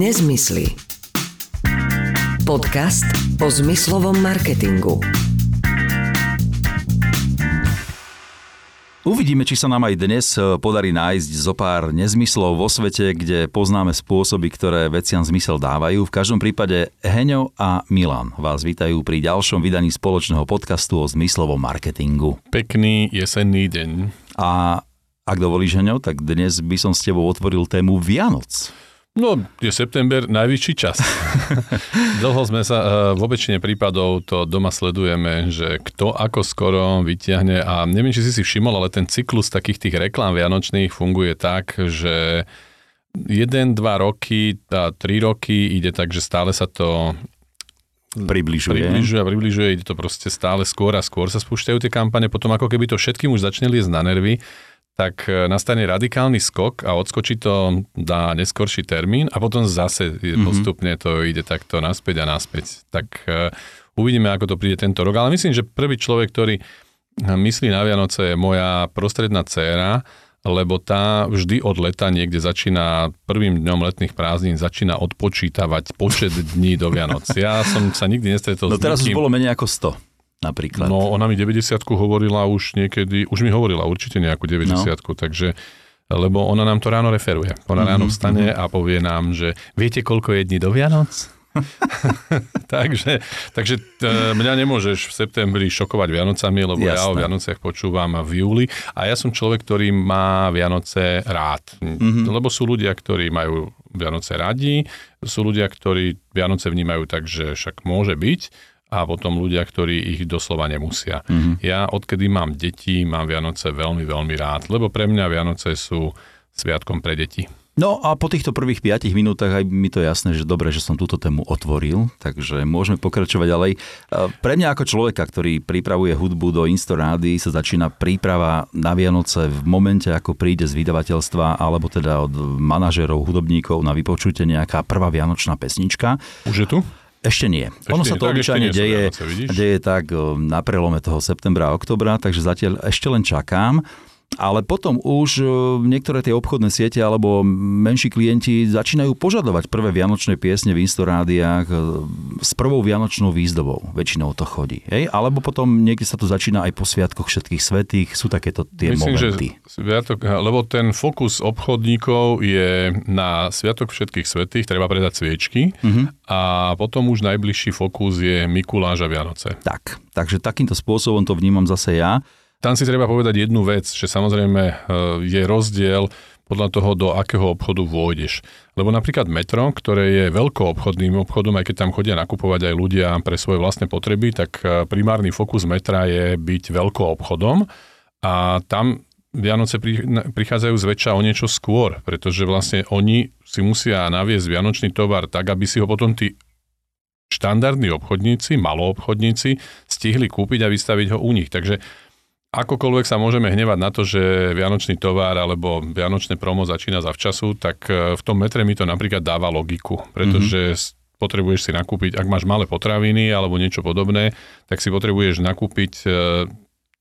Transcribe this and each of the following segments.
Nezmysly. Podcast o zmyslovom marketingu. Uvidíme, či sa nám aj dnes e, podarí nájsť zo pár nezmyslov vo svete, kde poznáme spôsoby, ktoré veciam zmysel dávajú. V každom prípade Heňo a Milan vás vítajú pri ďalšom vydaní spoločného podcastu o zmyslovom marketingu. Pekný jesenný deň. A ak dovolíš, Heňo, tak dnes by som s tebou otvoril tému Vianoc. No, je september, najvyšší čas. Dlho sme sa, e, v väčšine prípadov to doma sledujeme, že kto ako skoro vyťahne a neviem, či si si všimol, ale ten cyklus takých tých reklám vianočných funguje tak, že jeden, dva roky, a tri roky ide tak, že stále sa to približuje. Približuje a približuje, ide to proste stále skôr a skôr sa spúšťajú tie kampane, potom ako keby to všetkým už začne liesť na nervy, tak e, nastane radikálny skok a odskočí to na neskorší termín a potom zase mm-hmm. postupne to ide takto naspäť a naspäť. Tak uh, uvidíme, ako to príde tento rok. Ale myslím, že prvý človek, ktorý myslí na Vianoce je moja prostredná dcéra, lebo tá vždy od leta niekde začína, prvým dňom letných prázdnin začína odpočítavať počet dní do Vianoc. Ja som sa nikdy nestretol no s teraz nikým. už bolo menej ako 100 napríklad. No ona mi 90 hovorila už niekedy, už mi hovorila určite nejakú 90 no. takže lebo ona nám to ráno referuje. Ona mm-hmm, ráno mhm, vstane mm-hmm. a povie nám, že viete, koľko je dní do Vianoc? takže, takže e, mňa nemôžeš v septembri šokovať Vianocami, lebo Jasné. ja o Vianociach počúvam v júli a ja som človek, ktorý má Vianoce rád. Mm-hmm. Lebo sú ľudia, ktorí majú Vianoce radi, sú ľudia, ktorí Vianoce vnímajú tak, že však môže byť a potom ľudia, ktorí ich doslova nemusia. Mm-hmm. Ja odkedy mám deti, mám Vianoce veľmi, veľmi rád, lebo pre mňa Vianoce sú sviatkom pre deti. No a po týchto prvých 5 minútach aj mi to jasné, že dobre, že som túto tému otvoril, takže môžeme pokračovať ďalej. Pre mňa ako človeka, ktorý pripravuje hudbu do Instorády, sa začína príprava na Vianoce v momente, ako príde z vydavateľstva alebo teda od manažerov, hudobníkov na vypočutie nejaká prvá vianočná pesnička. Už je tu? Ešte nie. Ešte ono sa to obyčajne deje, deje tak na prelome toho septembra a oktobra, takže zatiaľ ešte len čakám ale potom už e, niektoré tie obchodné siete alebo menší klienti začínajú požadovať prvé vianočné piesne v Instorádiách e, s prvou vianočnou výzdobou. Väčšinou to chodí. Hej? Alebo potom niekde sa to začína aj po sviatkoch všetkých svetých. Sú takéto tie Myslím, momenty. Že sviatok, lebo ten fokus obchodníkov je na Sviatok všetkých svetých, treba predať sviečky uh-huh. a potom už najbližší fokus je Mikuláš a Vianoce. Tak, takže takýmto spôsobom to vnímam zase ja. Tam si treba povedať jednu vec, že samozrejme e, je rozdiel podľa toho, do akého obchodu vôjdeš. Lebo napríklad metro, ktoré je veľkoobchodným obchodom, aj keď tam chodia nakupovať aj ľudia pre svoje vlastné potreby, tak e, primárny fokus metra je byť veľkoobchodom a tam Vianoce prichádzajú zväčša o niečo skôr, pretože vlastne oni si musia naviesť vianočný tovar tak, aby si ho potom tí štandardní obchodníci, maloobchodníci stihli kúpiť a vystaviť ho u nich. Takže akokoľvek sa môžeme hnevať na to, že vianočný tovar alebo vianočné promo začína zavčasu, tak e, v tom metre mi to napríklad dáva logiku, pretože mm-hmm. potrebuješ si nakúpiť, ak máš malé potraviny alebo niečo podobné, tak si potrebuješ nakúpiť e,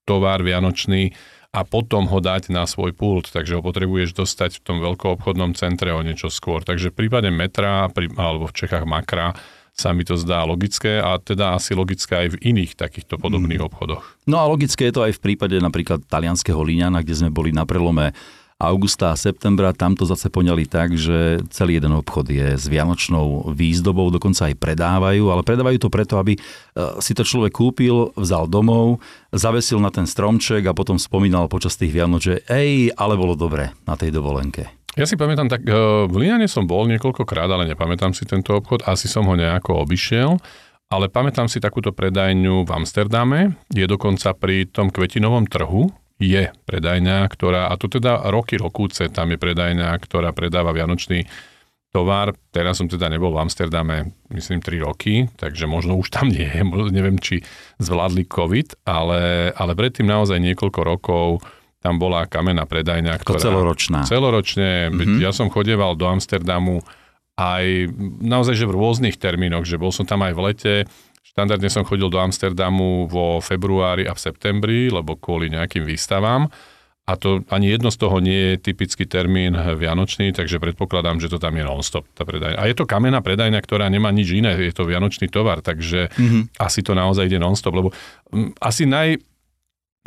tovar vianočný a potom ho dať na svoj pult, takže ho potrebuješ dostať v tom veľkoobchodnom centre o niečo skôr. Takže v prípade metra alebo v Čechách makra sa mi to zdá logické a teda asi logické aj v iných takýchto podobných mm. obchodoch. No a logické je to aj v prípade napríklad talianského Líňana, kde sme boli na prelome augusta a septembra, tam to zase poňali tak, že celý jeden obchod je s vianočnou výzdobou, dokonca aj predávajú, ale predávajú to preto, aby e, si to človek kúpil, vzal domov, zavesil na ten stromček a potom spomínal počas tých Vianoc, že ej, ale bolo dobre na tej dovolenke. Ja si pamätám, tak eh, v Liane som bol niekoľkokrát, ale nepamätám si tento obchod. Asi som ho nejako obišiel. Ale pamätám si takúto predajňu v Amsterdame. Je dokonca pri tom kvetinovom trhu. Je predajňa, ktorá, a to teda roky rokúce, tam je predajňa, ktorá predáva vianočný tovar. Teraz som teda nebol v Amsterdame, myslím, 3 roky, takže možno už tam nie je. Neviem, či zvládli COVID, ale, ale predtým naozaj niekoľko rokov tam bola kamenná predajňa, ktorá... celoročná. Celoročne. Mm-hmm. Ja som chodeval do Amsterdamu aj naozaj, že v rôznych termínoch, že bol som tam aj v lete, štandardne som chodil do Amsterdamu vo februári a v septembri, lebo kvôli nejakým výstavám. a to ani jedno z toho nie je typický termín vianočný, takže predpokladám, že to tam je non-stop tá predajňa. A je to kamenná predajňa, ktorá nemá nič iné, je to vianočný tovar, takže mm-hmm. asi to naozaj ide non-stop, lebo mm, asi naj,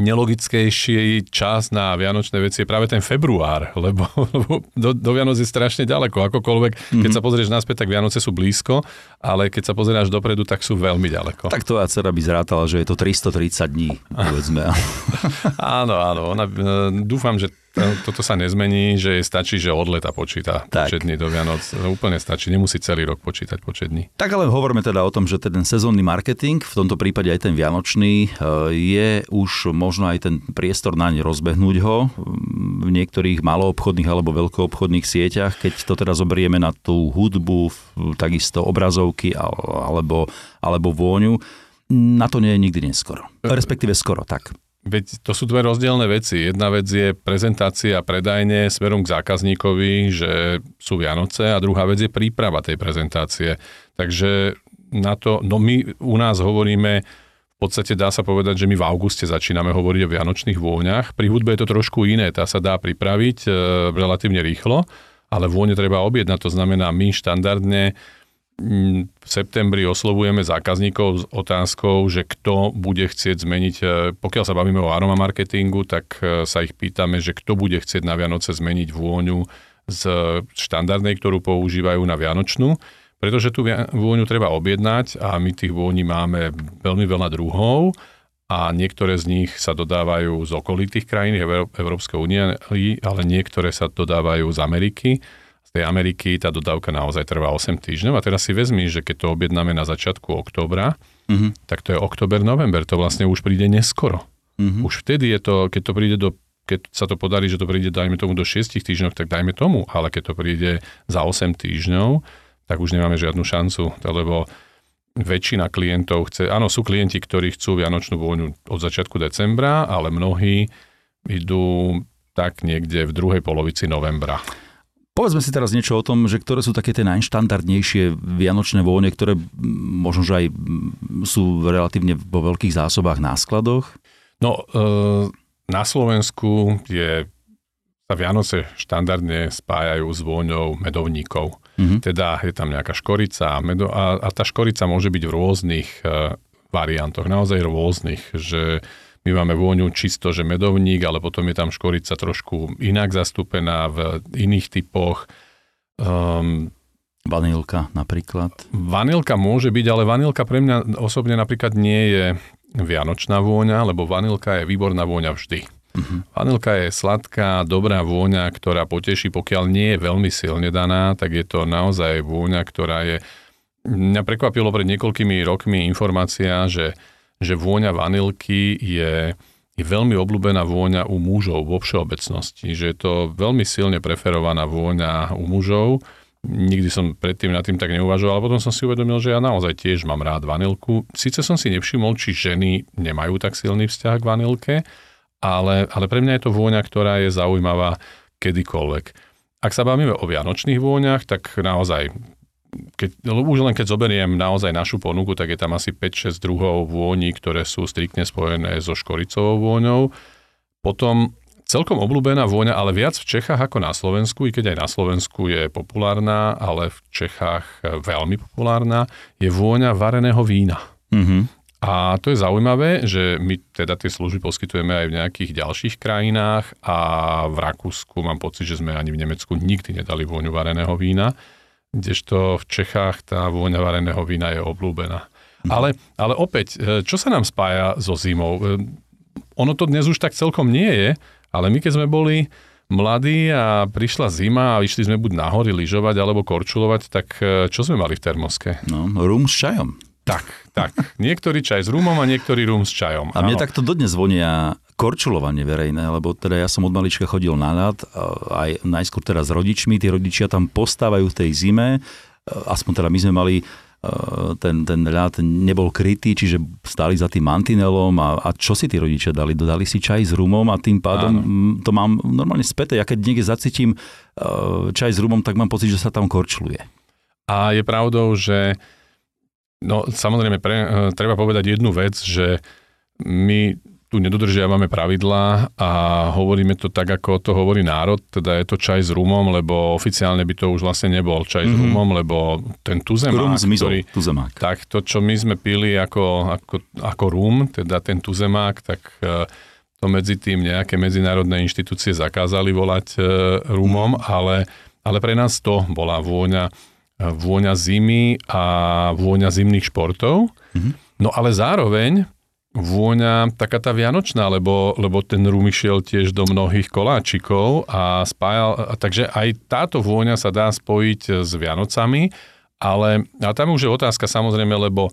nelogickejší čas na vianočné veci je práve ten február, lebo, lebo do, do Vianoc je strašne ďaleko. Akokoľvek, mm-hmm. keď mhm. sa pozrieš naspäť, tak Vianoce sú blízko, ale keď sa pozeráš dopredu, tak sú veľmi ďaleko. Tak tvoja dcera by zrátala, že je to 330 dní, povedzme. áno, áno. Ona, e, dúfam, že toto sa nezmení, že stačí, že od leta počíta tak. počet dní do Vianoc. Úplne stačí, nemusí celý rok počítať počet dní. Tak ale hovoríme teda o tom, že ten sezónny marketing, v tomto prípade aj ten vianočný, e, je už možno aj ten priestor naň rozbehnúť ho v niektorých maloobchodných alebo veľkoobchodných sieťach, keď to teda zoberieme na tú hudbu, takisto obrazovky alebo, alebo vôňu. Na to nie je nikdy neskoro. Respektíve skoro, tak. Veď to sú dve rozdielne veci. Jedna vec je prezentácia predajne smerom k zákazníkovi, že sú Vianoce a druhá vec je príprava tej prezentácie. Takže na to, no my u nás hovoríme, v podstate dá sa povedať, že my v auguste začíname hovoriť o vianočných vôňach. Pri hudbe je to trošku iné, tá sa dá pripraviť e, relatívne rýchlo, ale vône treba objednať, to znamená my štandardne v septembri oslovujeme zákazníkov s otázkou, že kto bude chcieť zmeniť, e, pokiaľ sa bavíme o aroma marketingu, tak e, sa ich pýtame, že kto bude chcieť na Vianoce zmeniť vôňu z štandardnej, ktorú používajú na Vianočnú, pretože tú vôňu treba objednať a my tých vôní máme veľmi veľa druhov a niektoré z nich sa dodávajú z okolitých krajín Európskej únie, ale niektoré sa dodávajú z Ameriky tej Ameriky tá dodávka naozaj trvá 8 týždňov a teraz si vezmi, že keď to objednáme na začiatku októbra, uh-huh. tak to je október, november, to vlastne už príde neskoro. Uh-huh. Už vtedy je to, keď to príde do keď sa to podarí, že to príde, dajme tomu, do 6 týždňov, tak dajme tomu, ale keď to príde za 8 týždňov, tak už nemáme žiadnu šancu, lebo väčšina klientov chce, áno, sú klienti, ktorí chcú vianočnú voľňu od začiatku decembra, ale mnohí idú tak niekde v druhej polovici novembra. Povedzme si teraz niečo o tom, že ktoré sú také tie najštandardnejšie vianočné vône, ktoré možno, že aj sú relatívne vo veľkých zásobách na skladoch? No, e, na Slovensku je sa Vianoce štandardne spájajú s vôňou medovníkov. Mm-hmm. Teda je tam nejaká škorica a, medo, a, a tá škorica môže byť v rôznych e, variantoch, naozaj rôznych, že my máme vôňu čisto, že medovník, ale potom je tam škorica trošku inak zastúpená v iných typoch. Um, vanilka napríklad. Vanilka môže byť, ale vanilka pre mňa osobne napríklad nie je vianočná vôňa, lebo vanilka je výborná vôňa vždy. Uh-huh. Vanilka je sladká, dobrá vôňa, ktorá poteší, pokiaľ nie je veľmi silne daná, tak je to naozaj vôňa, ktorá je... Mňa prekvapilo pred niekoľkými rokmi informácia, že že vôňa vanilky je, je veľmi obľúbená vôňa u mužov vo všeobecnosti, že je to veľmi silne preferovaná vôňa u mužov. Nikdy som predtým nad tým tak neuvažoval, ale potom som si uvedomil, že ja naozaj tiež mám rád vanilku. Sice som si nevšimol, či ženy nemajú tak silný vzťah k vanilke, ale, ale pre mňa je to vôňa, ktorá je zaujímavá kedykoľvek. Ak sa bavíme o vianočných vôňach, tak naozaj keď, už len keď zoberiem naozaj našu ponuku, tak je tam asi 5-6 druhov vôni, ktoré sú striktne spojené so škoricovou vôňou. Potom celkom obľúbená vôňa, ale viac v Čechách ako na Slovensku, i keď aj na Slovensku je populárna, ale v Čechách veľmi populárna, je vôňa vareného vína. Mm-hmm. A to je zaujímavé, že my teda tie služby poskytujeme aj v nejakých ďalších krajinách a v Rakúsku mám pocit, že sme ani v Nemecku nikdy nedali vôňu vareného vína kdežto v Čechách tá vôňa vareného vína je obľúbená. Mm. Ale, ale opäť, e, čo sa nám spája so zimou? E, ono to dnes už tak celkom nie je, ale my keď sme boli mladí a prišla zima a išli sme buď na hory lyžovať alebo korčulovať, tak e, čo sme mali v termoske? No, rum s čajom. Tak, tak. Niektorý čaj s rumom a niektorý rum s čajom. A mne Áno. takto dodnes vonia korčulovanie verejné, lebo teda ja som od malička chodil na ľad, aj najskôr teda s rodičmi, tí rodičia tam postávajú v tej zime, aspoň teda my sme mali ten, ten ľad nebol krytý, čiže stáli za tým mantinelom a, a čo si tí rodičia dali? Dodali si čaj s rumom a tým pádom Áno. to mám normálne späté. Ja keď niekde zacítim čaj s rumom, tak mám pocit, že sa tam korčuluje. A je pravdou, že no samozrejme pre, treba povedať jednu vec, že my tu nedodržiavame pravidlá a hovoríme to tak, ako to hovorí národ, teda je to čaj s rumom, lebo oficiálne by to už vlastne nebol čaj mm-hmm. s mhm. rumom, lebo ten tuzemák, rum zmizol, ktorý, tuzemák. tak to, čo my sme pili ako, ako, ako rum, teda ten tuzemák, tak e, to medzi tým nejaké medzinárodné inštitúcie zakázali volať e, rumom, mm. ale, ale pre nás to bola vôňa, vôňa zimy a vôňa zimných športov. Mm-hmm. No ale zároveň vôňa taká tá vianočná, lebo, lebo ten rum išiel tiež do mnohých koláčikov a spájal, a takže aj táto vôňa sa dá spojiť s Vianocami, ale a tam už je otázka samozrejme, lebo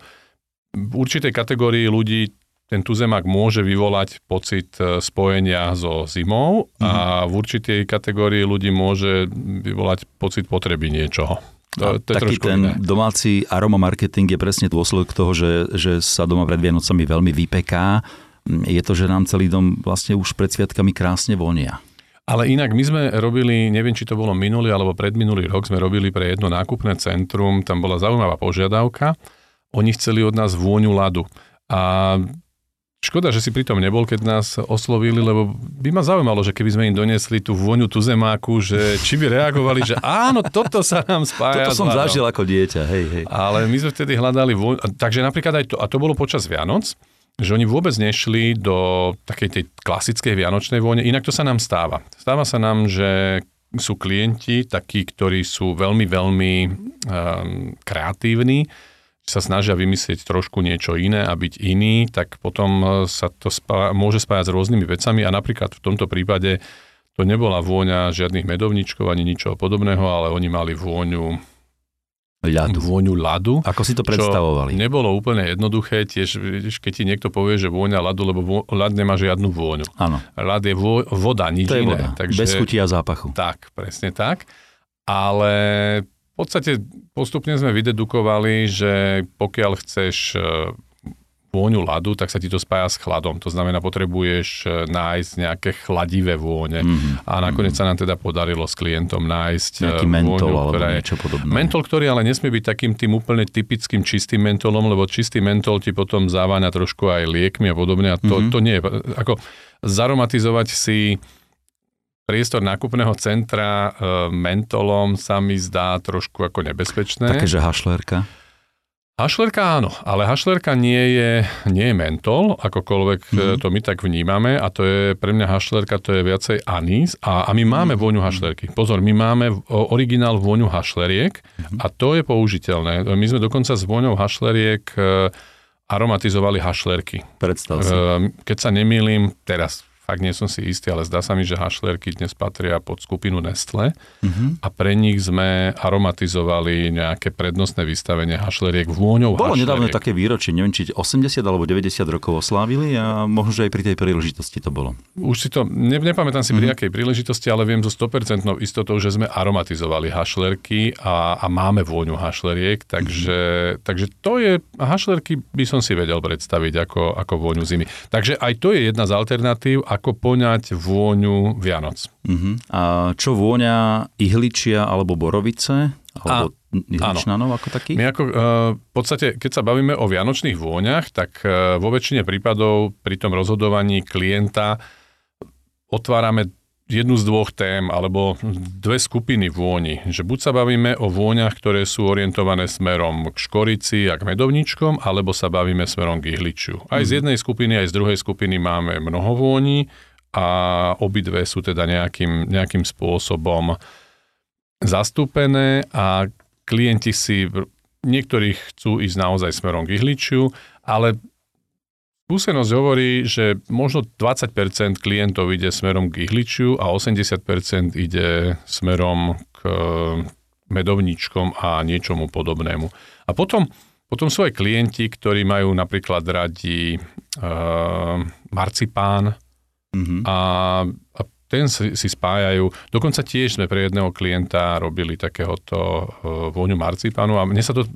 v určitej kategórii ľudí ten tuzemák môže vyvolať pocit e, spojenia so zimou mm-hmm. a v určitej kategórii ľudí môže vyvolať pocit potreby niečoho. To, to taký ten iné. domáci aromamarketing je presne dôsledok toho, že, že sa doma pred Vianocami veľmi vypeká. Je to, že nám celý dom vlastne už pred sviatkami krásne vonia. Ale inak my sme robili, neviem, či to bolo minulý alebo predminulý rok, sme robili pre jedno nákupné centrum, tam bola zaujímavá požiadavka. Oni chceli od nás vôňu ľadu. A Škoda, že si pri tom nebol, keď nás oslovili, lebo by ma zaujímalo, že keby sme im doniesli tú vôňu tú zemáku, že či by reagovali, že áno, toto sa nám spája. Toto som zažil ako dieťa, hej, hej. Ale my sme vtedy hľadali vôňu. Takže napríklad aj to, a to bolo počas Vianoc, že oni vôbec nešli do takej tej klasickej vianočnej vône, inak to sa nám stáva. Stáva sa nám, že sú klienti takí, ktorí sú veľmi, veľmi um, kreatívni, sa snažia vymyslieť trošku niečo iné a byť iný, tak potom e, sa to spá- môže spájať s rôznymi vecami a napríklad v tomto prípade to nebola vôňa žiadnych medovničkov ani ničoho podobného, ale oni mali vôňu ľadu. vôňu ľadu. Ako si to predstavovali? nebolo úplne jednoduché, tiež keď ti niekto povie, že vôňa ľadu, lebo vo, ľad nemá žiadnu vôňu. Áno. Ľad je vo, voda, nič to je iné. Voda. Takže, Bez chuti a zápachu. Tak, presne tak. Ale podstate postupne sme vydedukovali, že pokiaľ chceš e, vôňu ľadu, tak sa ti to spája s chladom. To znamená, potrebuješ e, nájsť nejaké chladivé vône. Mm-hmm. A nakoniec mm-hmm. sa nám teda podarilo s klientom nájsť e, Nejaký mentol vôňu, alebo je, niečo podobné. Mentol, ktorý ale nesmie byť takým tým úplne typickým čistým mentolom, lebo čistý mentol ti potom záváňa trošku aj liekmi a podobne. A to, mm-hmm. to nie je. Ako zaromatizovať si priestor nákupného centra e, mentolom sa mi zdá trošku ako nebezpečné. Také, že hašlerka? Hašlerka áno, ale hašlerka nie je, nie je mentol, akokoľvek mm-hmm. to my tak vnímame a to je pre mňa hašlerka, to je viacej anís a, a my máme mm-hmm. vôňu hašlerky. Pozor, my máme originál vôňu hašleriek mm-hmm. a to je použiteľné. My sme dokonca s vôňou hašleriek e, aromatizovali hašlerky. Predstav si. Keď sa nemýlim, teraz fakt nie som si istý, ale zdá sa mi, že hašlerky dnes patria pod skupinu Nestle uh-huh. a pre nich sme aromatizovali nejaké prednostné vystavenie hašleriek vôňou Bolo hašleriek. nedávno také výročie, neviem, či 80 alebo 90 rokov oslávili a možno, že aj pri tej príležitosti to bolo. Už si to, ne, nepamätám si uh-huh. pri mhm. akej príležitosti, ale viem so 100% istotou, že sme aromatizovali hašlerky a, a máme vôňu hašleriek, takže, uh-huh. takže to je, hašlerky by som si vedel predstaviť ako, ako vôňu zimy. Takže aj to je jedna z alternatív, ako poňať vôňu Vianoc. Uh-huh. A čo vôňa ihličia alebo borovice? Alebo ihličnanov ako taký? My ako, uh, v podstate, keď sa bavíme o vianočných vôňach, tak uh, vo väčšine prípadov pri tom rozhodovaní klienta otvárame jednu z dvoch tém alebo dve skupiny vôni. Že buď sa bavíme o vôňach, ktoré sú orientované smerom k škorici a k medovničkom, alebo sa bavíme smerom k ihličiu. Aj z mhm. jednej skupiny, aj z druhej skupiny máme mnoho vôni a obidve sú teda nejakým, nejakým spôsobom zastúpené a klienti si niektorých chcú ísť naozaj smerom k ihličiu, ale Skúsenosť hovorí, že možno 20% klientov ide smerom k ihličiu a 80% ide smerom k medovničkom a niečomu podobnému. A potom, potom sú aj klienti, ktorí majú napríklad radi uh, marcipán mm-hmm. a, a ten si, si spájajú. Dokonca tiež sme pre jedného klienta robili takéhoto uh, vôňu marcipánu a mne sa to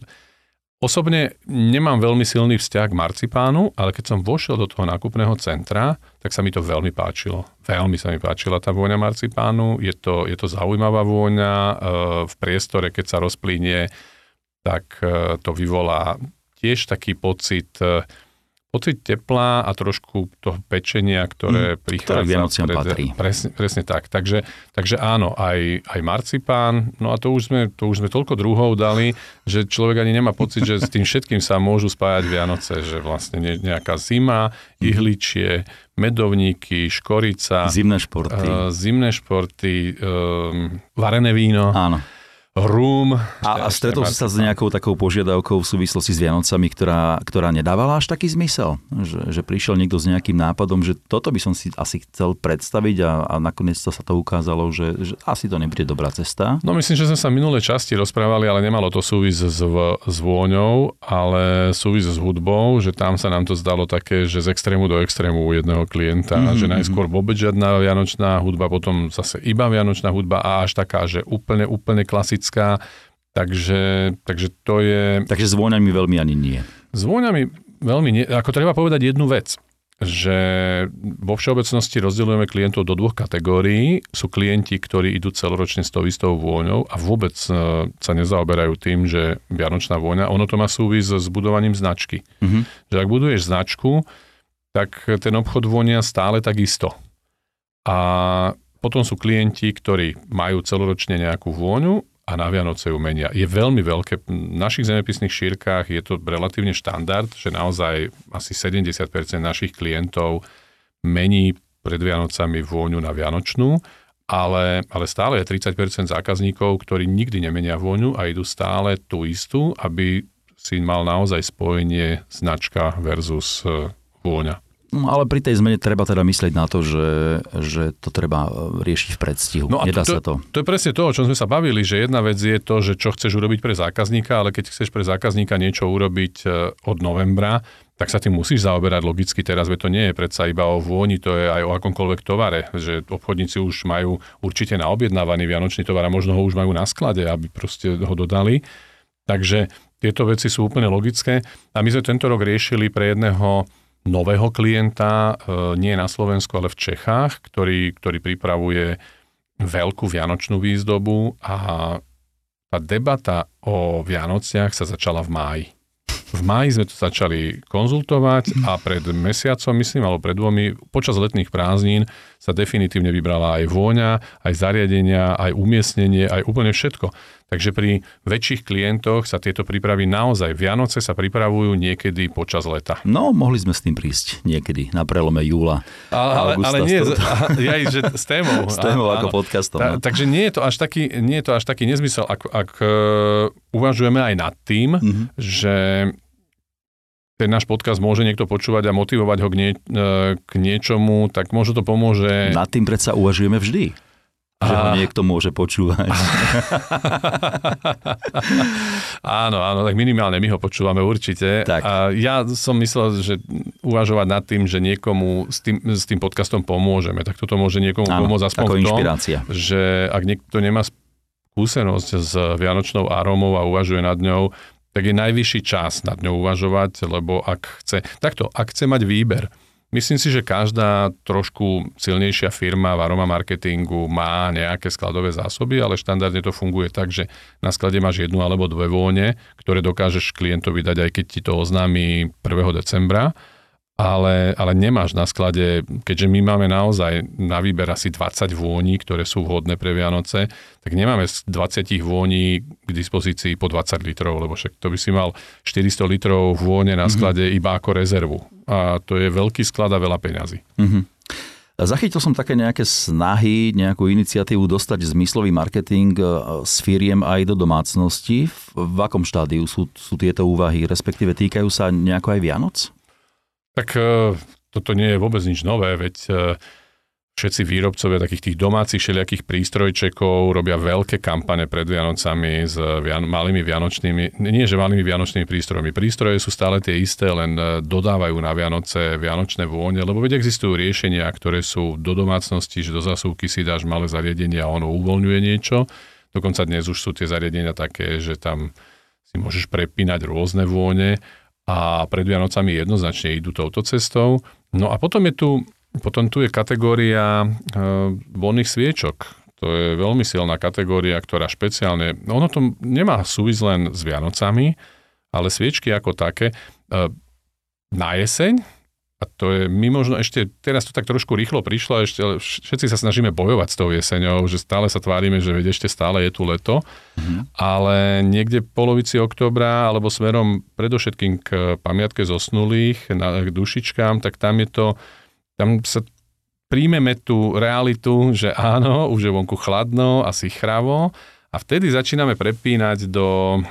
Osobne nemám veľmi silný vzťah k marcipánu, ale keď som vošiel do toho nákupného centra, tak sa mi to veľmi páčilo. Veľmi sa mi páčila tá vôňa marcipánu. Je to, je to zaujímavá vôňa. E, v priestore, keď sa rozplynie, tak e, to vyvolá tiež taký pocit, e, pocit tepla a trošku toho pečenia, ktoré mm, prichádza. Ktoré pred, patrí. Presne, presne tak. Takže, takže áno, aj, aj marcipán, no a to už, sme, to už sme toľko druhov dali, že človek ani nemá pocit, že s tým všetkým sa môžu spájať Vianoce, že vlastne nejaká zima, mhm. ihličie, medovníky, škorica. Zimné športy. Uh, zimné športy, uh, varené víno. Áno rum. A, a stretol si sa s nejakou takou požiadavkou v súvislosti s Vianocami, ktorá, ktorá nedávala až taký zmysel? Že, že prišiel niekto s nejakým nápadom, že toto by som si asi chcel predstaviť a, a nakoniec to sa to ukázalo, že, že asi to nebude dobrá cesta? No myslím, že sme sa minulé časti rozprávali, ale nemalo to súvisť s, s vôňou, ale súvisť s hudbou, že tam sa nám to zdalo také, že z extrému do extrému u jedného klienta, mm-hmm. že najskôr vôbec žiadna vianočná hudba, potom zase iba vianočná hudba a až taká, že úplne, úplne klasická specifická, takže, takže to je... Takže s vôňami veľmi ani nie. S vôňami veľmi nie. Ako treba povedať jednu vec, že vo všeobecnosti rozdeľujeme klientov do dvoch kategórií. Sú klienti, ktorí idú celoročne s tou istou vôňou a vôbec e, sa nezaoberajú tým, že vianočná vôňa, ono to má súvis s budovaním značky. Mm-hmm. Že ak buduješ značku, tak ten obchod vôňa stále tak isto. A potom sú klienti, ktorí majú celoročne nejakú vôňu a na Vianoce ju menia. Je veľmi veľké. V našich zemepisných šírkach je to relatívne štandard, že naozaj asi 70% našich klientov mení pred Vianocami vôňu na Vianočnú, ale, ale stále je 30% zákazníkov, ktorí nikdy nemenia vôňu a idú stále tú istú, aby si mal naozaj spojenie značka versus e, vôňa. No, ale pri tej zmene treba teda myslieť na to, že, že to treba e, riešiť v predstihu. No a Nedá to, sa to. To je presne to, o čom sme sa bavili, že jedna vec je to, že čo chceš urobiť pre zákazníka, ale keď chceš pre zákazníka niečo urobiť e, od novembra, tak sa tým musíš zaoberať logicky teraz, veď to nie je predsa iba o vôni, to je aj o akomkoľvek tovare, že obchodníci už majú určite na objednávaný vianočný tovar a možno ho už majú na sklade, aby proste ho dodali. Takže tieto veci sú úplne logické. A my sme tento rok riešili pre jedného nového klienta, e, nie na Slovensku, ale v Čechách, ktorý, ktorý pripravuje veľkú vianočnú výzdobu a tá debata o Vianociach sa začala v máji. V máji sme to začali konzultovať a pred mesiacom, myslím, alebo pred dvomi, počas letných prázdnin sa definitívne vybrala aj vôňa, aj zariadenia, aj umiestnenie, aj úplne všetko. Takže pri väčších klientoch sa tieto prípravy naozaj, Vianoce sa pripravujú niekedy počas leta. No, mohli sme s tým prísť niekedy na prelome júla. Ale, ale nie, ja, že s témou. s témou áno, ako podcastom. Ta, no. Takže nie je to až taký, nie je to až taký nezmysel, ak, ak uh, uvažujeme aj nad tým, mm-hmm. že ten náš podcast môže niekto počúvať a motivovať ho k, nie, uh, k niečomu, tak možno to pomôže... Nad tým predsa uvažujeme vždy že ho niekto môže počúvať. áno, áno, tak minimálne my ho počúvame určite. Tak. A ja som myslel, že uvažovať nad tým, že niekomu s tým, s tým podcastom pomôžeme, tak toto môže niekomu áno, pomôcť aspoň v tom, že ak niekto nemá skúsenosť s vianočnou aromou a uvažuje nad ňou, tak je najvyšší čas nad ňou uvažovať, lebo ak chce, takto, ak chce mať výber, Myslím si, že každá trošku silnejšia firma v aroma marketingu má nejaké skladové zásoby, ale štandardne to funguje tak, že na sklade máš jednu alebo dve vône, ktoré dokážeš klientovi dať, aj keď ti to oznámi 1. decembra ale, ale nemáš na sklade, keďže my máme naozaj na výber asi 20 vôní, ktoré sú vhodné pre Vianoce, tak nemáme z 20 vôní k dispozícii po 20 litrov, lebo však to by si mal 400 litrov vône na mhm. sklade mm-hmm. iba ako rezervu. A to je veľký sklad a veľa peňazí. Mm-hmm. Zachytil som také nejaké snahy, nejakú iniciatívu dostať zmyslový marketing e, s firiem aj do domácnosti. V akom štádiu sú, sú tieto úvahy, respektíve týkajú sa nejako aj Vianoc? Tak e, toto nie je vôbec nič nové, veď e, všetci výrobcovia takých tých domácich všelijakých prístrojčekov robia veľké kampane pred Vianocami s vian- malými vianočnými, nie že malými vianočnými prístrojmi. Prístroje sú stále tie isté, len e, dodávajú na Vianoce vianočné vône, lebo veď existujú riešenia, ktoré sú do domácnosti, že do zasúvky si dáš malé zariadenie a ono uvoľňuje niečo. Dokonca dnes už sú tie zariadenia také, že tam si môžeš prepínať rôzne vône a pred Vianocami jednoznačne idú touto cestou. No a potom je tu, potom tu je kategória e, voľných sviečok. To je veľmi silná kategória, ktorá špeciálne, ono to nemá súvisť len s Vianocami, ale sviečky ako také. E, na jeseň, a to je, my možno ešte, teraz to tak trošku rýchlo prišlo, ešte všetci sa snažíme bojovať s tou jeseňou, že stále sa tvárime, že veď ešte stále je tu leto, mm-hmm. ale niekde v polovici októbra, alebo smerom predovšetkým k pamiatke zosnulých, na, k dušičkám, tak tam je to, tam sa príjmeme tú realitu, že áno, už je vonku chladno, asi chravo. A vtedy začíname prepínať do,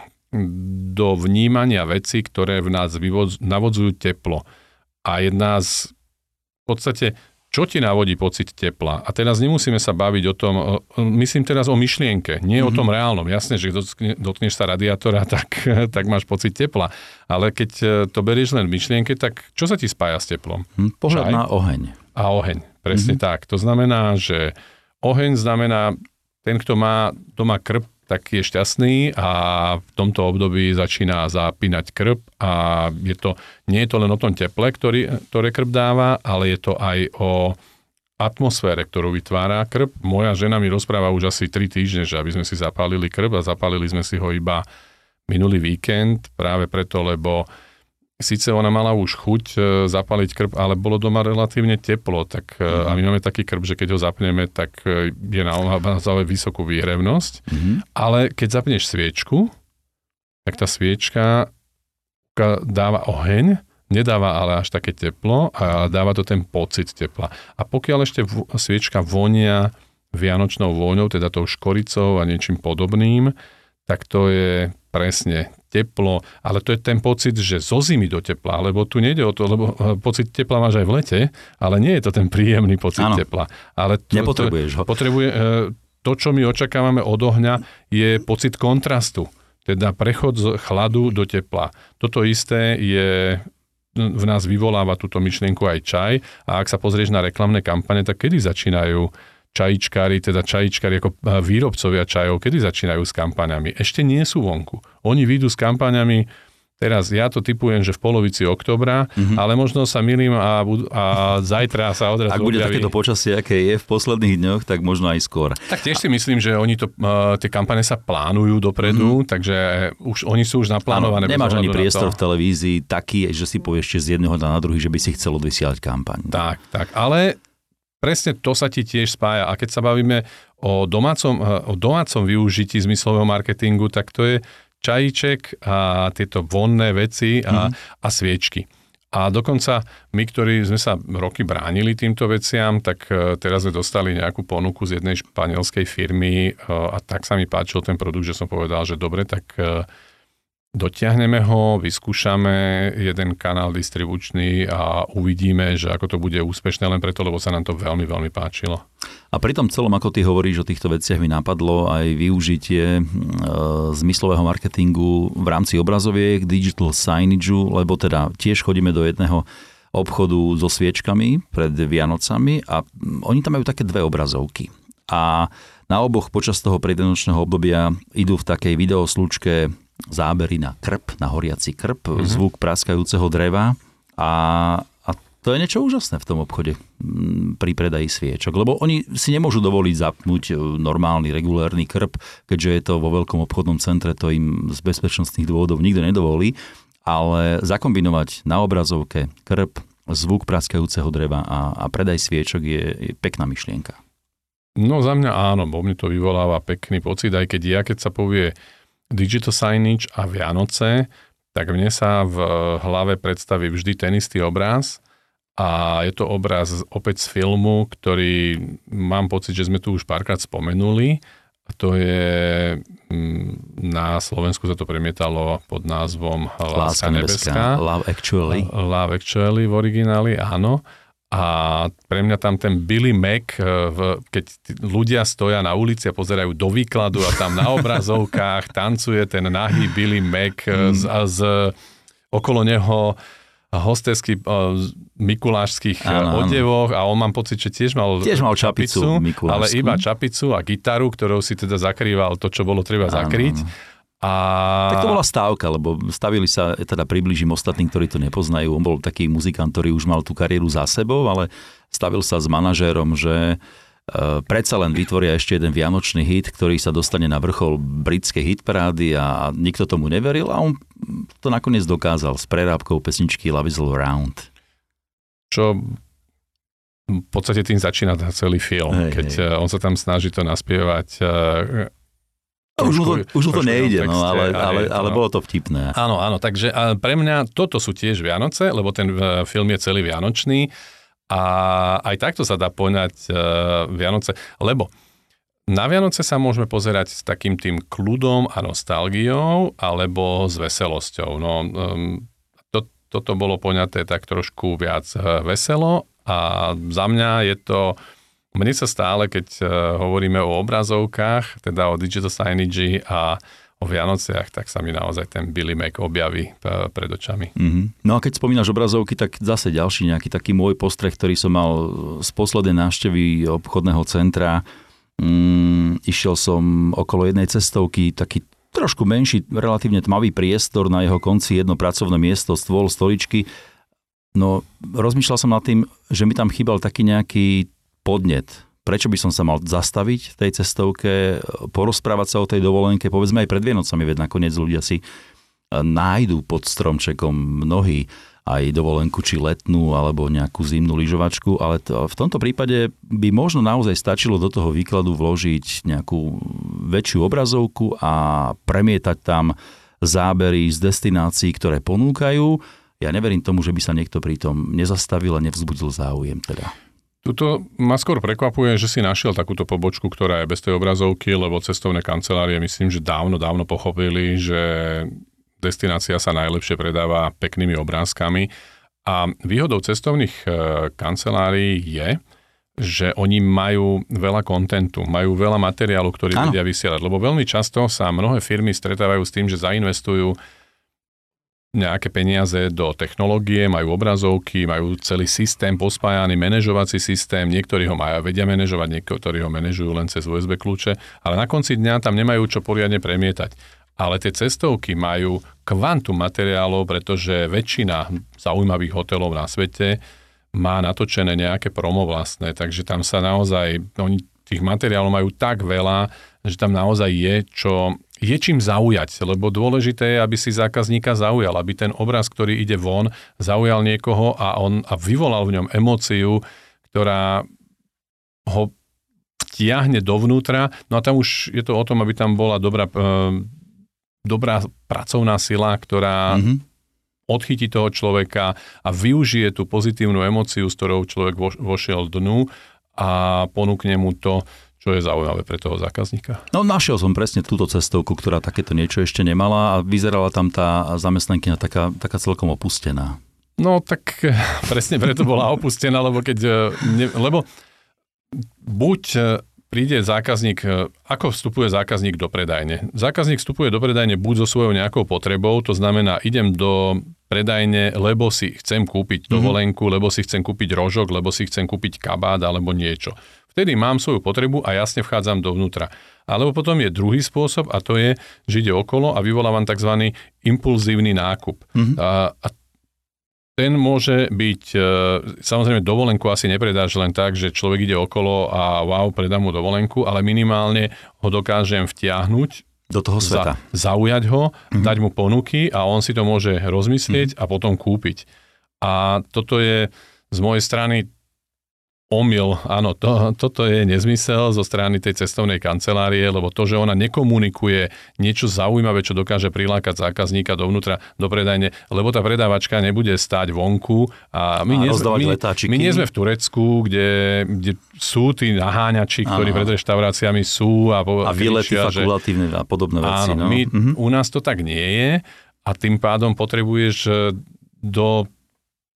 do vnímania veci, ktoré v nás vyvodz, navodzujú teplo a jedna z v podstate čo ti navodí pocit tepla? A teraz nemusíme sa baviť o tom, myslím teraz o myšlienke, nie mm-hmm. o mhm. tom reálnom. Jasne, že dotkneš sa radiátora, tak, tak máš pocit tepla. Ale keď e, to berieš len v myšlienke, tak čo sa ti spája s teplom? Hm, pohľad na oheň. A oheň, presne mm-hmm. tak. To znamená, že oheň znamená, ten, kto má doma krp, tak je šťastný a v tomto období začína zapínať krb a je to, nie je to len o tom teple, ktorý, ktoré krb dáva, ale je to aj o atmosfére, ktorú vytvára krb. Moja žena mi rozpráva už asi 3 týždne, že aby sme si zapálili krb a zapálili sme si ho iba minulý víkend, práve preto, lebo Sice ona mala už chuť e, zapaliť krb, ale bolo doma relatívne teplo, tak mm-hmm. a my máme taký krb, že keď ho zapneme, tak e, je naozaj vysokú výhrevnosť. Mm-hmm. Ale keď zapneš sviečku, tak tá sviečka dáva oheň, nedáva ale až také teplo a dáva to ten pocit tepla. A pokiaľ ešte sviečka vonia vianočnou vôňou, teda tou škoricou a niečím podobným, tak to je presne teplo, ale to je ten pocit, že zo zimy do tepla, lebo tu nejde o to, lebo eh, pocit tepla máš aj v lete, ale nie je to ten príjemný pocit ano. tepla. Ale to, Nepotrebuješ ho. Potrebuje, eh, to, čo my očakávame od ohňa, je pocit kontrastu, teda prechod z chladu do tepla. Toto isté je v nás vyvoláva túto myšlienku aj čaj a ak sa pozrieš na reklamné kampane, tak kedy začínajú čajičkári, teda čajičkári ako výrobcovia čajov, kedy začínajú s kampaňami? Ešte nie sú vonku. Oni výjdu s kampaňami Teraz ja to typujem, že v polovici oktobra, mm-hmm. ale možno sa milím a, a zajtra sa odrazu Ak bude objaví. takéto počasie, aké je v posledných dňoch, tak možno aj skôr. Tak tiež si myslím, že oni to, uh, tie kampane sa plánujú dopredu, mm-hmm. takže už, oni sú už naplánované. Ano, nemáš ani priestor v televízii taký, že si povieš z jedného na druhý, že by si chcel odvysielať kampaň. Tak, tak, ale presne to sa ti tiež spája. A keď sa bavíme o domácom, eh, o domácom využití zmyslového marketingu, tak to je čajíček a tieto vonné veci a, mm. a sviečky. A dokonca my, ktorí sme sa roky bránili týmto veciam, tak eh, teraz sme dostali nejakú ponuku z jednej španielskej firmy eh, a tak sa mi páčil ten produkt, že som povedal, že dobre, tak Dotiahneme ho, vyskúšame jeden kanál distribučný a uvidíme, že ako to bude úspešné len preto, lebo sa nám to veľmi, veľmi páčilo. A pri tom celom, ako ty hovoríš o týchto veciach, mi napadlo aj využitie e, zmyslového marketingu v rámci obrazoviek, digital signage, lebo teda tiež chodíme do jedného obchodu so sviečkami pred Vianocami a oni tam majú také dve obrazovky. A na oboch počas toho predenočného obdobia idú v takej videoslučke zábery na krp, na horiaci krp, mm-hmm. zvuk praskajúceho dreva a, a to je niečo úžasné v tom obchode mm, pri predaji sviečok, lebo oni si nemôžu dovoliť zapnúť e, normálny, regulárny krp, keďže je to vo veľkom obchodnom centre, to im z bezpečnostných dôvodov nikto nedovolí, ale zakombinovať na obrazovke krp, zvuk praskajúceho dreva a, a predaj sviečok je, je pekná myšlienka. No za mňa áno, bo mne to vyvoláva pekný pocit, aj keď ja, keď sa povie digital signage a Vianoce, tak mne sa v hlave predstaví vždy ten istý obraz a je to obraz opäť z filmu, ktorý mám pocit, že sme tu už párkrát spomenuli. To je, mm, na Slovensku sa to premietalo pod názvom Láska, nebeská. Love Actually. Love Actually v origináli, áno. A pre mňa tam ten Billy Mac, eh, keď ľudia stoja na ulici a pozerajú do výkladu a tam na obrazovkách tancuje ten nahý Billy Mac mm. z, z okolo neho hostesky uh, mikulášských ano, odevoch a on mám pocit, že tiež mal, tiež mal čapicu, čapicu ale iba čapicu a gitaru, ktorou si teda zakrýval to, čo bolo treba zakryť. Ano. A... Tak to bola stávka, lebo stavili sa, teda približím ostatným, ktorí to nepoznajú. On bol taký muzikant, ktorý už mal tú kariéru za sebou, ale stavil sa s manažérom, že e, predsa len vytvoria ešte jeden vianočný hit, ktorý sa dostane na vrchol britskej hitparády a nikto tomu neveril a on to nakoniec dokázal s prerábkou pesničky Love is All Around. Čo v podstate tým začína celý film, hej, keď hej. on sa tam snaží to naspievať už mu to, už to nejde, no, ale, ale, ale bolo to vtipné. Áno, áno, takže pre mňa toto sú tiež Vianoce, lebo ten e, film je celý Vianočný a aj takto sa dá poňať uh, Vianoce, lebo na Vianoce sa môžeme pozerať s takým tým kľudom a nostalgiou alebo s veselosťou. No, to, toto bolo poňaté tak trošku viac veselo a za mňa je to mne sa stále, keď uh, hovoríme o obrazovkách, teda o digital signage a o Vianociach, tak sa mi naozaj ten Billy Mac objaví uh, pred očami. Mm-hmm. No a keď spomínaš obrazovky, tak zase ďalší nejaký taký môj postreh, ktorý som mal z poslednej návštevy obchodného centra. Mm, išiel som okolo jednej cestovky, taký trošku menší, relatívne tmavý priestor, na jeho konci jedno pracovné miesto, stôl, stoličky. No, rozmýšľal som nad tým, že mi tam chýbal taký nejaký podnet, prečo by som sa mal zastaviť v tej cestovke, porozprávať sa o tej dovolenke, povedzme aj pred Vienocami, veď nakoniec ľudia si e, nájdú pod stromčekom mnohí aj dovolenku, či letnú, alebo nejakú zimnú lyžovačku, ale to, v tomto prípade by možno naozaj stačilo do toho výkladu vložiť nejakú väčšiu obrazovku a premietať tam zábery z destinácií, ktoré ponúkajú. Ja neverím tomu, že by sa niekto pri tom nezastavil a nevzbudil záujem teda. Tuto ma skôr prekvapuje, že si našiel takúto pobočku, ktorá je bez tej obrazovky, lebo cestovné kancelárie myslím, že dávno, dávno pochopili, že destinácia sa najlepšie predáva peknými obrázkami. A výhodou cestovných e, kancelárií je, že oni majú veľa kontentu, majú veľa materiálu, ktorý vedia vysielať. Lebo veľmi často sa mnohé firmy stretávajú s tým, že zainvestujú nejaké peniaze do technológie, majú obrazovky, majú celý systém pospájaný, manažovací systém, niektorí ho majú, vedia manažovať, niektorí ho manažujú len cez USB kľúče, ale na konci dňa tam nemajú čo poriadne premietať. Ale tie cestovky majú kvantum materiálov, pretože väčšina zaujímavých hotelov na svete má natočené nejaké promo vlastné, takže tam sa naozaj, oni tých materiálov majú tak veľa, že tam naozaj je čo je čím zaujať, lebo dôležité je, aby si zákazníka zaujal, aby ten obraz, ktorý ide von, zaujal niekoho a on a vyvolal v ňom emóciu, ktorá ho vtiahne dovnútra. No a tam už je to o tom, aby tam bola dobrá, e, dobrá pracovná sila, ktorá mm-hmm. odchytí toho človeka a využije tú pozitívnu emóciu, s ktorou človek vo, vošiel dnu a ponúkne mu to, čo je zaujímavé pre toho zákazníka. No našiel som presne túto cestovku, ktorá takéto niečo ešte nemala a vyzerala tam tá zamestnankyňa taká, taká celkom opustená. No tak presne preto bola opustená, lebo keď, eh, ne, lebo buď eh, príde zákazník, ako vstupuje zákazník do predajne? Zákazník vstupuje do predajne buď so svojou nejakou potrebou, to znamená, idem do predajne, lebo si chcem kúpiť mhm. dovolenku, mm-hmm. lebo si chcem kúpiť rožok, lebo si chcem kúpiť kabát alebo niečo. Vtedy mám svoju potrebu a jasne vchádzam dovnútra. Alebo potom je druhý spôsob a to je, že ide okolo a vyvolávam tzv. impulzívny nákup. Mm-hmm. A, a ten môže byť, e, samozrejme dovolenku asi nepredáš len tak, že človek ide okolo a wow, predám mu dovolenku, ale minimálne ho dokážem vtiahnuť do toho sveta. Za, zaujať ho, mm-hmm. dať mu ponuky a on si to môže rozmyslieť mm-hmm. a potom kúpiť. A toto je z mojej strany omyl. Áno, to, toto je nezmysel zo strany tej cestovnej kancelárie, lebo to, že ona nekomunikuje niečo zaujímavé, čo dokáže prilákať zákazníka dovnútra do predajne, lebo tá predávačka nebude stáť vonku a my, a nie, sme, my, my nie sme v Turecku, kde, kde sú tí naháňači, ktorí pred reštauráciami sú a, a výlety fakulatívne a podobné veci. Áno, no. my, mhm. u nás to tak nie je a tým pádom potrebuješ eh, do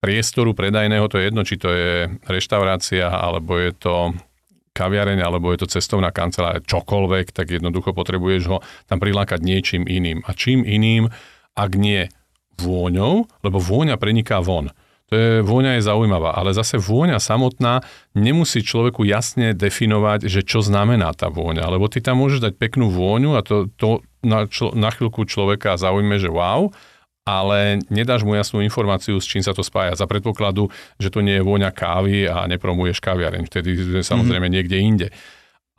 priestoru predajného, to je jedno, či to je reštaurácia, alebo je to kaviareň, alebo je to cestovná kancelária, čokoľvek, tak jednoducho potrebuješ ho tam prilákať niečím iným. A čím iným, ak nie vôňou, lebo vôňa preniká von. To je, vôňa je zaujímavá, ale zase vôňa samotná nemusí človeku jasne definovať, že čo znamená tá vôňa, lebo ty tam môžeš dať peknú vôňu a to, to na, člo, na chvíľku človeka zaujme, že wow, ale nedáš mu jasnú informáciu, s čím sa to spája. Za predpokladu, že to nie je vôňa kávy a nepromuješ kaviareň. Vtedy samozrejme mm-hmm. niekde inde.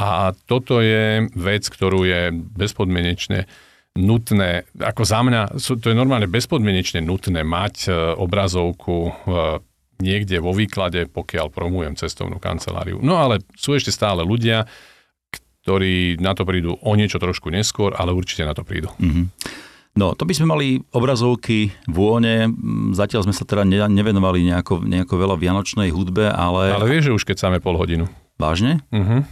A toto je vec, ktorú je bezpodmienečne nutné, ako za mňa, to je normálne bezpodmienečne nutné mať e, obrazovku e, niekde vo výklade, pokiaľ promujem cestovnú kanceláriu. No ale sú ešte stále ľudia, ktorí na to prídu o niečo trošku neskôr, ale určite na to prídu. Mm-hmm. No, to by sme mali obrazovky, vône. Zatiaľ sme sa teda nevenovali nejako, nejako veľa vianočnej hudbe, ale... Ale vieš, že už keď sáme pol hodinu. Vážne? Uh-huh.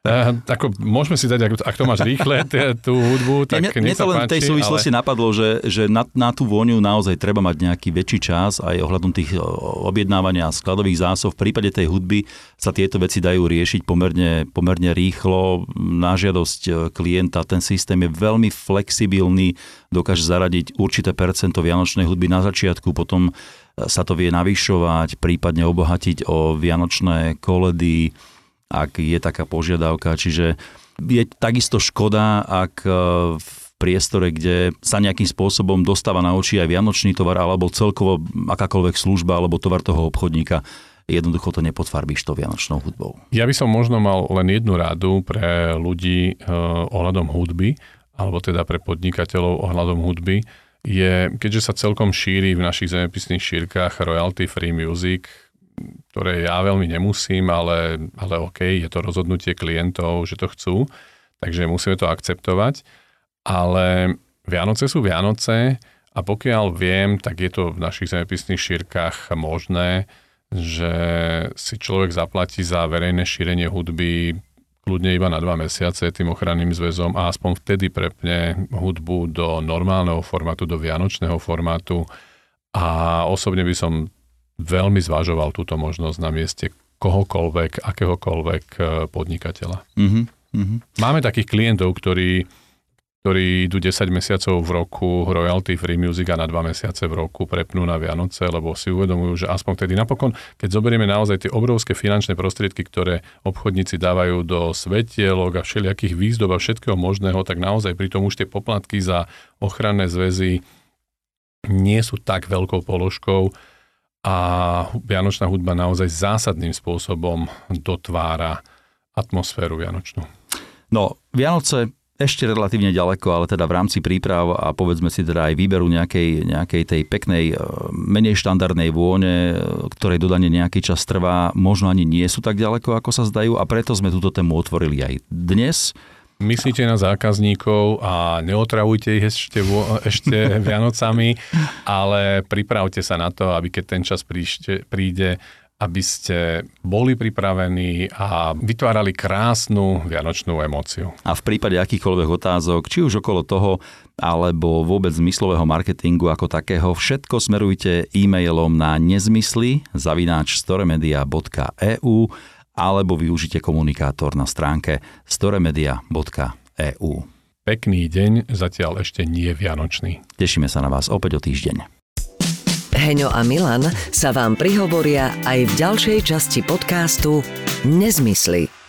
Uh, ako, môžeme si dať, ak, ak to máš rýchle, t- tú hudbu, tak mne, mne to len v tej súvislosti ale... napadlo, že, že na, na tú vôňu naozaj treba mať nejaký väčší čas aj ohľadom tých objednávania skladových zásob. V prípade tej hudby sa tieto veci dajú riešiť pomerne, pomerne rýchlo. Na žiadosť e, klienta ten systém je veľmi flexibilný, dokáže zaradiť určité percento vianočnej hudby na začiatku, potom e, sa to vie navyšovať, prípadne obohatiť o vianočné koledy, ak je taká požiadavka. Čiže je takisto škoda, ak e, v priestore, kde sa nejakým spôsobom dostáva na oči aj vianočný tovar alebo celkovo akákoľvek služba alebo tovar toho obchodníka, jednoducho to nepodfarbíš to vianočnou hudbou. Ja by som možno mal len jednu rádu pre ľudí eh, ohľadom hudby, alebo teda pre podnikateľov ohľadom hudby, je, keďže sa celkom šíri v našich zemepisných šírkach royalty free music, ktoré ja veľmi nemusím, ale, ale OK, je to rozhodnutie klientov, že to chcú, takže musíme to akceptovať. Ale Vianoce sú Vianoce a pokiaľ viem, tak je to v našich zemepisných šírkach možné, že si človek zaplatí za verejné šírenie hudby kľudne iba na dva mesiace tým ochranným zväzom a aspoň vtedy prepne hudbu do normálneho formátu, do vianočného formátu a osobne by som veľmi zvažoval túto možnosť na mieste kohokoľvek, akéhokoľvek e, podnikateľa. Mm-hmm. Mm-hmm. Máme takých klientov, ktorí, ktorí idú 10 mesiacov v roku royalty free music a na 2 mesiace v roku prepnú na Vianoce, lebo si uvedomujú, že aspoň tedy napokon, keď zoberieme naozaj tie obrovské finančné prostriedky, ktoré obchodníci dávajú do svetielok a všelijakých výzdob a všetkého možného, tak naozaj pritom už tie poplatky za ochranné zväzy nie sú tak veľkou položkou, a Vianočná hudba naozaj zásadným spôsobom dotvára atmosféru Vianočnú. No, Vianoce ešte relatívne ďaleko, ale teda v rámci príprav a povedzme si teda aj výberu nejakej, nejakej tej peknej, e, menej štandardnej vône, e, ktorej dodanie nejaký čas trvá, možno ani nie sú tak ďaleko, ako sa zdajú a preto sme túto tému otvorili aj dnes. Myslíte na zákazníkov a neotravujte ich ešte, ešte Vianocami, ale pripravte sa na to, aby keď ten čas príšte, príde, aby ste boli pripravení a vytvárali krásnu vianočnú emóciu. A v prípade akýchkoľvek otázok, či už okolo toho, alebo vôbec zmyslového marketingu ako takého, všetko smerujte e-mailom na nezmysly zavináč storemedia.eu alebo využite komunikátor na stránke storemedia.eu. Pekný deň, zatiaľ ešte nie vianočný. Tešíme sa na vás opäť o týždeň. Heňo a Milan sa vám prihovoria aj v ďalšej časti podcastu Nezmysly